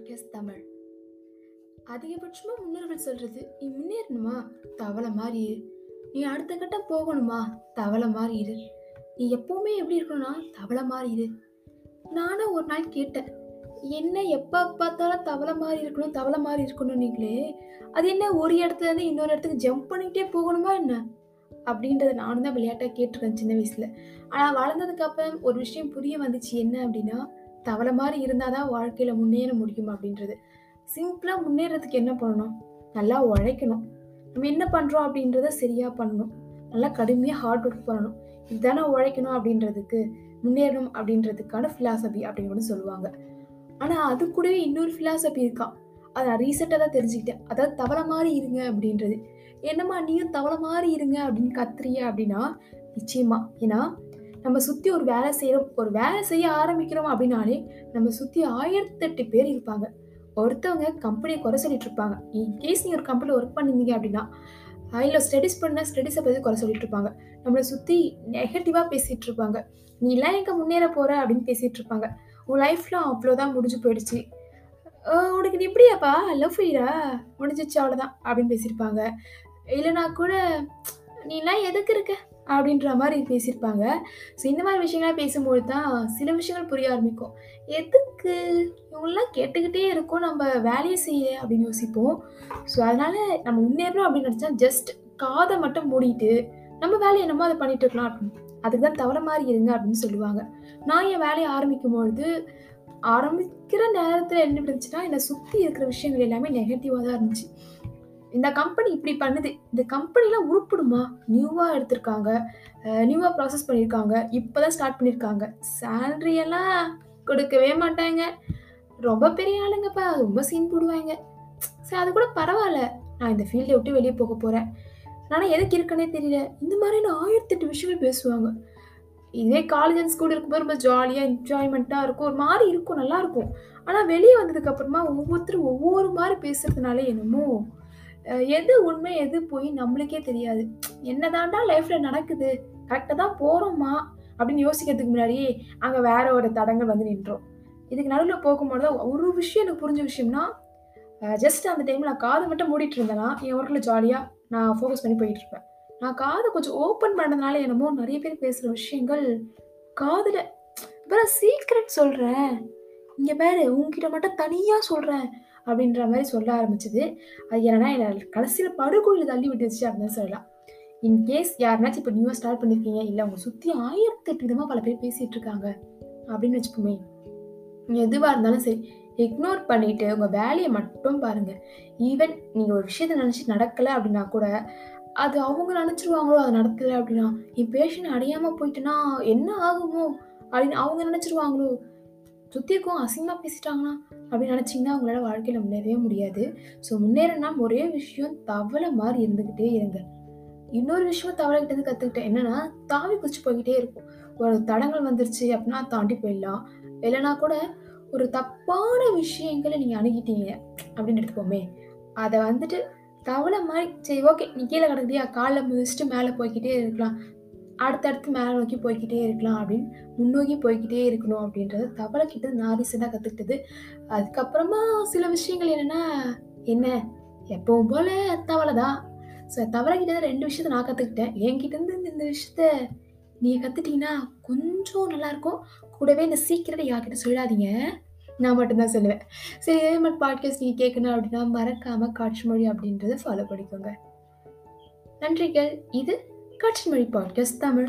Podcast Tamil. அதிகபட்சமாக முன்னோர்கள் சொல்கிறது நீ முன்னேறணுமா? தவளை மாதிரி இரு. நீ அடுத்த கட்டம் போகணுமா? தவளை மாதிரி நீ எப்போவுமே எப்படி இருக்கணும்னா தவளை மாதிரி நானும் ஒரு நாள் கேட்டேன் என்ன எப்போ பார்த்தாலும் தவளை மாதிரி இருக்கணும் தவளை மாதிரி இருக்கணும் நீங்களே அது என்ன ஒரு இடத்துல இருந்து இன்னொரு இடத்துக்கு ஜம்ப் பண்ணிக்கிட்டே போகணுமா என்ன? அப்படின்றத நானும் தான் விளையாட்டாக கேட்டிருக்கேன் சின்ன வயசில். ஆனால் வளர்ந்ததுக்கப்புறம் ஒரு விஷயம் புரிய வந்துச்சு. என்ன அப்படின்னா தவளை மாதிரி இருந்தால் தான் வாழ்க்கையில் முன்னேற முடியும் அப்படின்றது. சிம்பிளாக முன்னேறதுக்கு என்ன பண்ணணும்? நல்லா உழைக்கணும். நம்ம என்ன பண்ணுறோம் அப்படின்றத சரியாக பண்ணணும். நல்லா கடுமையாக ஹார்ட் ஒர்க் பண்ணணும். இதுதானே உழைக்கணும் அப்படின்றதுக்கு முன்னேறணும் அப்படின்றதுக்கான ஃபிலாசபி அப்படின்னு கூட சொல்லுவாங்க. ஆனால் அது கூடவே இன்னொரு ஃபிலாசபி இருக்கான் அதை நான் ரீசெண்டாக தான் தெரிஞ்சுக்கிட்டேன். அதாவது தவளை மாதிரி இருங்க அப்படின்றது. என்னம்மா நீயும் தவளை மாதிரி இருங்க அப்படின்னு கத்துறிய அப்படின்னா நிச்சயமா. ஏன்னா நம்ம சுற்றி ஒரு வேலை செய்கிறோம் ஒரு வேலை செய்ய ஆரம்பிக்கிறோம் அப்படின்னாலே நம்ம சுற்றி ஆயிரத்தெட்டு பேர் இருப்பாங்க. ஒருத்தவங்க கம்பெனியை குறை சொல்லிட்டு இருப்பாங்க. இன்கேஸ் நீ ஒரு கம்பெனியில் ஒர்க் பண்ணீங்க அப்படின்னா இல்லை ஸ்டடிஸ் பண்ண ஸ்டடிஸை பற்றி குறை சொல்லிட்டு இருப்பாங்க. நம்மளை சுற்றி நெகட்டிவாக பேசிகிட்டு இருப்பாங்க. நீ எல்லாம் எங்கே முன்னேற போகிற அப்படின்னு பேசிகிட்டு இருப்பாங்க. உன் லைஃப்லாம் அவ்வளோதான் முடிஞ்சு போயிடுச்சு. உனக்கு நீ இப்படியாப்பா லவ் ஃபெயிலா முடிஞ்சிச்சு அவ்வளோதான் அப்படின்னு பேசியிருப்பாங்க. இல்லைனா கூட நீலாம் எதுக்கு இருக்க? அப்படின்ற மாதிரி பேசியிருப்பாங்க. ஸோ இந்த மாதிரி விஷயங்கள்லாம் பேசும்போது தான் சில விஷயங்கள் புரிய ஆரம்பிக்கும். எதுக்கு? இவங்களாம் கேட்டுக்கிட்டே இருக்கோம். நம்ம வேலையை செய்ய அப்படின்னு யோசிப்போம். ஸோ அதனால் நம்ம முன்னேறோம் அப்படின்னு நினச்சா ஜஸ்ட் காதை மட்டும் மூடிட்டு நம்ம வேலையை என்னமோ அதை பண்ணிட்டு இருக்கலாம் அப்படின்னு. அதுக்கு தான் தவற மாதிரி இருங்க அப்படின்னு சொல்லுவாங்க. நான் என் வேலையை ஆரம்பிக்கும் பொழுது ஆரம்பிக்கிற நேரத்தில் என்ன இருந்துச்சுன்னா என்னை சுற்றி இருக்கிற விஷயங்கள் எல்லாமே நெகட்டிவாக தான் இருந்துச்சு. இந்த கம்பெனி இப்படி பண்ணுது. இந்த கம்பெனிலாம் உருப்பிடுமா? நியூவாக எடுத்திருக்காங்க. நியூவாக ப்ராசஸ் பண்ணியிருக்காங்க. இப்போ தான் ஸ்டார்ட் பண்ணியிருக்காங்க சேல்ரியெல்லாம் கொடுக்கவே மாட்டாங்க. ரொம்ப பெரிய ஆளுங்கப்பா. ரொம்ப சீன் போடுவாங்க. சரி அது கூட பரவாயில்ல. நான் இந்த ஃபீல்டை விட்டு வெளியே போக போகிறேன் ஆனால் எதுக்கு இருக்கேனே தெரியல. இந்த மாதிரியான ஆயிரத்தெட்டு விஷயங்கள் பேசுவாங்க. இதே காலேஜ் அண்ட் ஸ்கூல் இருக்கும்போது ரொம்ப ஜாலியாக என்ஜாய்மெண்ட்டாக இருக்கும். ஒரு மாதிரி இருக்கும். நல்லாயிருக்கும் ஆனால் வெளியே வந்ததுக்கப்புறமா ஒவ்வொருத்தரும் ஒவ்வொரு மாதிரி பேசுகிறதுனால என்னமோ எது உண்மை எது போய் நம்மளுக்கே தெரியாது. என்னதாண்டா லைஃப்பில் நடக்குது? கரெக்டாக தான் போகிறோமா அப்படின்னு யோசிக்கிறதுக்கு முன்னாடியே அங்கே வேற ஒரு தடங்கள் வந்து நின்றோம். இதுக்கு நடுவில் போகும்போது தான் ஒரு விஷயம் எனக்கு புரிஞ்ச விஷயம்னா ஜஸ்ட் அந்த டைமில் நான் காது மட்டும் மூடிட்டு இருந்தேன்னா என் ஒர்க்கில் ஜாலியாக நான் ஃபோக்கஸ் பண்ணி போயிட்டு இருப்பேன். நான் காதை கொஞ்சம் ஓப்பன் பண்ணதுனால என்னமோ நிறைய பேர் பேசுகிற விஷயங்கள் காதில் இப்போ சீக்ரெட் சொல்கிறேன் இங்கே பாரு உங்ககிட்ட மட்டும் தனியாக சொல்கிறேன் அப்படின்ற மாதிரி சொல்ல ஆரம்பிச்சது. அது என்னன்னா என்னை கடைசியில் படுகொழியில் தள்ளி விட்டுச்சு அப்படின்னு சொல்லலாம். இன்கேஸ் யாருனாச்சும் இப்போ நியூவாக ஸ்டார்ட் பண்ணியிருக்கீங்க இல்லை அவங்க சுற்றி ஆயிரத்தெட்டு விதமாக பல பேர் பேசிகிட்டு இருக்காங்க அப்படின்னு வச்சுப்போமே எதுவாக இருந்தாலும் சரி இக்னோர் பண்ணிட்டு உங்கள் வேலையை மட்டும் பாருங்கள் ஈவன் நீங்கள் ஒரு விஷயத்தை நினச்சி நடக்கலை அப்படின்னா கூட அது அவங்க நினச்சிருவாங்களோ அது நடக்கலை அப்படின்னா என் பேஷண்ட் அடையாமல் போயிட்டுனா என்ன ஆகுமோ? அப்படின்னு அவங்க நினச்சிருவாங்களோ? சுற்றிக்கும் அசிங்கமாக பேசிட்டாங்கன்னா அப்படின்னு நினச்சிங்கன்னா உங்களால் வாழ்க்கையில் முன்னேறவே முடியாது. ஸோ முன்னேறனா ஒரே விஷயம் தவளை மாதிரி இருந்துக்கிட்டே இருங்க. இன்னொரு விஷயம் தவளைகிட்டேருந்து கற்றுக்கிட்டேன் என்னென்னா தாவி குச்சி போய்கிட்டே இருக்கும். ஒரு தடங்கள் வந்துருச்சு அப்படின்னா தாண்டி போயிடலாம். இல்லைனா கூட ஒரு தப்பான விஷயங்களை நீங்கள் அணுகிட்டீங்க அப்படின்னு எடுத்துக்கோமே. அதை வந்துட்டு தவளை மாதிரி சரி ஓகே நீ கீழே கிடக்குதியா காலில் மிதிச்சுட்டு மேலே போய்க்கிட்டே இருக்கலாம். அடுத்தடுத்து மேலே நோக்கி போய்கிட்டே இருக்கலாம் அப்படின்னு முன்னோக்கி போய்க்கிட்டே இருக்கணும் அப்படின்றது தவளை கிட்ட நான் ரீசெண்டாக கற்றுக்கிட்டது அதுக்கப்புறமா சில விஷயங்கள் என்னென்னா என்ன? எப்பவும் போல தவளை தான். ஸோ தவளை கிட்ட ரெண்டு விஷயத்த நான் கற்றுக்கிட்டேன் என்கிட்டேருந்து இந்த- விஷயத்த நீங்கள் கற்றுட்டிங்கன்னா கொஞ்சம் நல்லாயிருக்கும் கூடவே இந்த சீக்கிரட்டை யார்கிட்ட சொல்லாதீங்க. நான் மட்டும்தான் சொல்லுவேன். சரி இதே மாதிரி பாட்காஸ்ட் நீங்கள் கேட்கணும் அப்படின்னா மறக்காமல் காட்சி மொழி அப்படின்றத ஃபாலோ பண்ணிக்கோங்க. நன்றிகள். இது காற்றின் மொழி பாட்காஸ்ட் தமிழ்.